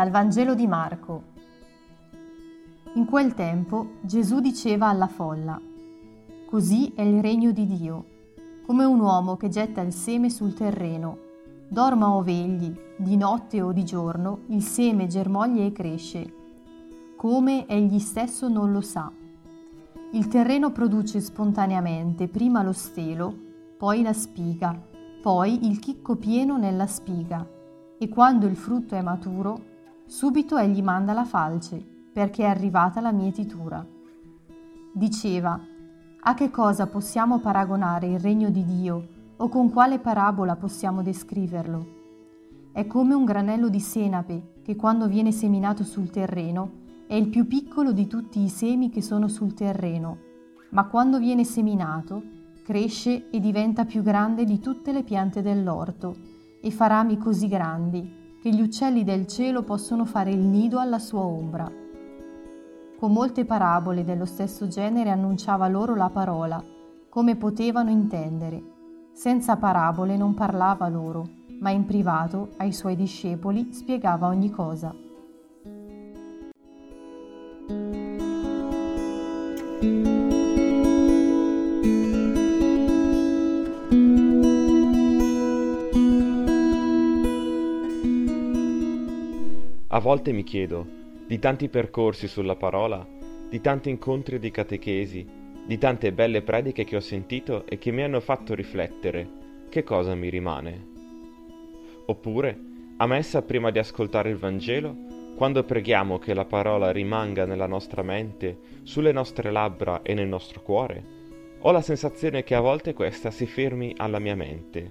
Dal Vangelo di Marco. In quel tempo Gesù diceva alla folla, Così è il regno di Dio, come un uomo che getta il seme sul terreno. Dorma o vegli, di notte o di giorno, il seme germoglia e cresce, come egli stesso non lo sa. Il terreno produce spontaneamente prima lo stelo, poi la spiga, poi il chicco pieno nella spiga, e quando il frutto è maturo, subito egli manda la falce, perché è arrivata la mietitura. Diceva, a che cosa possiamo paragonare il regno di Dio o con quale parabola possiamo descriverlo? È come un granello di senape che quando viene seminato sul terreno è il più piccolo di tutti i semi che sono sul terreno, ma quando viene seminato cresce e diventa più grande di tutte le piante dell'orto e fa rami così grandi che gli uccelli del cielo possono fare il nido alla sua ombra. Con molte parabole dello stesso genere annunciava loro la parola, come potevano intendere. Senza parabole non parlava loro, ma in privato ai suoi discepoli spiegava ogni cosa. A volte mi chiedo, di tanti percorsi sulla parola, di tanti incontri di catechesi, di tante belle prediche che ho sentito e che mi hanno fatto riflettere, che cosa mi rimane? Oppure, a messa prima di ascoltare il Vangelo, quando preghiamo che la parola rimanga nella nostra mente, sulle nostre labbra e nel nostro cuore, ho la sensazione che a volte questa si fermi alla mia mente,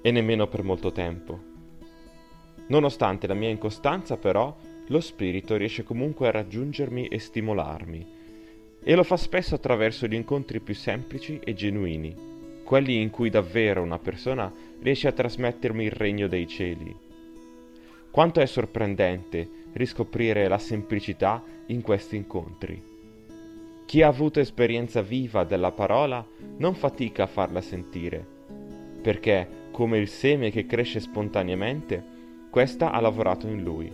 e nemmeno per molto tempo. Nonostante la mia incostanza, però, lo spirito riesce comunque a raggiungermi e stimolarmi, e lo fa spesso attraverso gli incontri più semplici e genuini, quelli in cui davvero una persona riesce a trasmettermi il regno dei cieli. Quanto è sorprendente riscoprire la semplicità in questi incontri. Chi ha avuto esperienza viva della parola non fatica a farla sentire, perché, come il seme che cresce spontaneamente, questa ha lavorato in lui.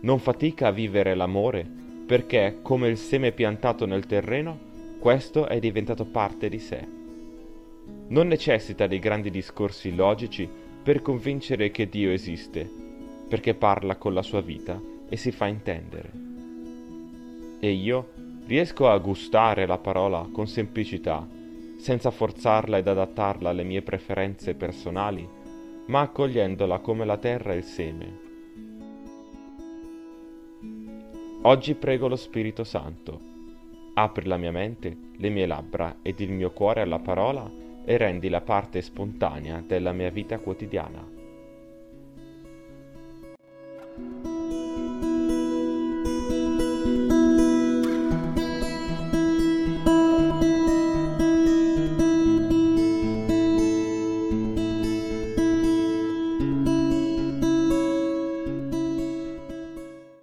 Non fatica a vivere l'amore perché, come il seme piantato nel terreno, questo è diventato parte di sé. Non necessita di grandi discorsi logici per convincere che Dio esiste, perché parla con la sua vita e si fa intendere. E io riesco a gustare la parola con semplicità, senza forzarla ed adattarla alle mie preferenze personali ma accogliendola come la terra e il seme. Oggi prego lo Spirito Santo. Apri la mia mente, le mie labbra ed il mio cuore alla parola e rendi la parte spontanea della mia vita quotidiana.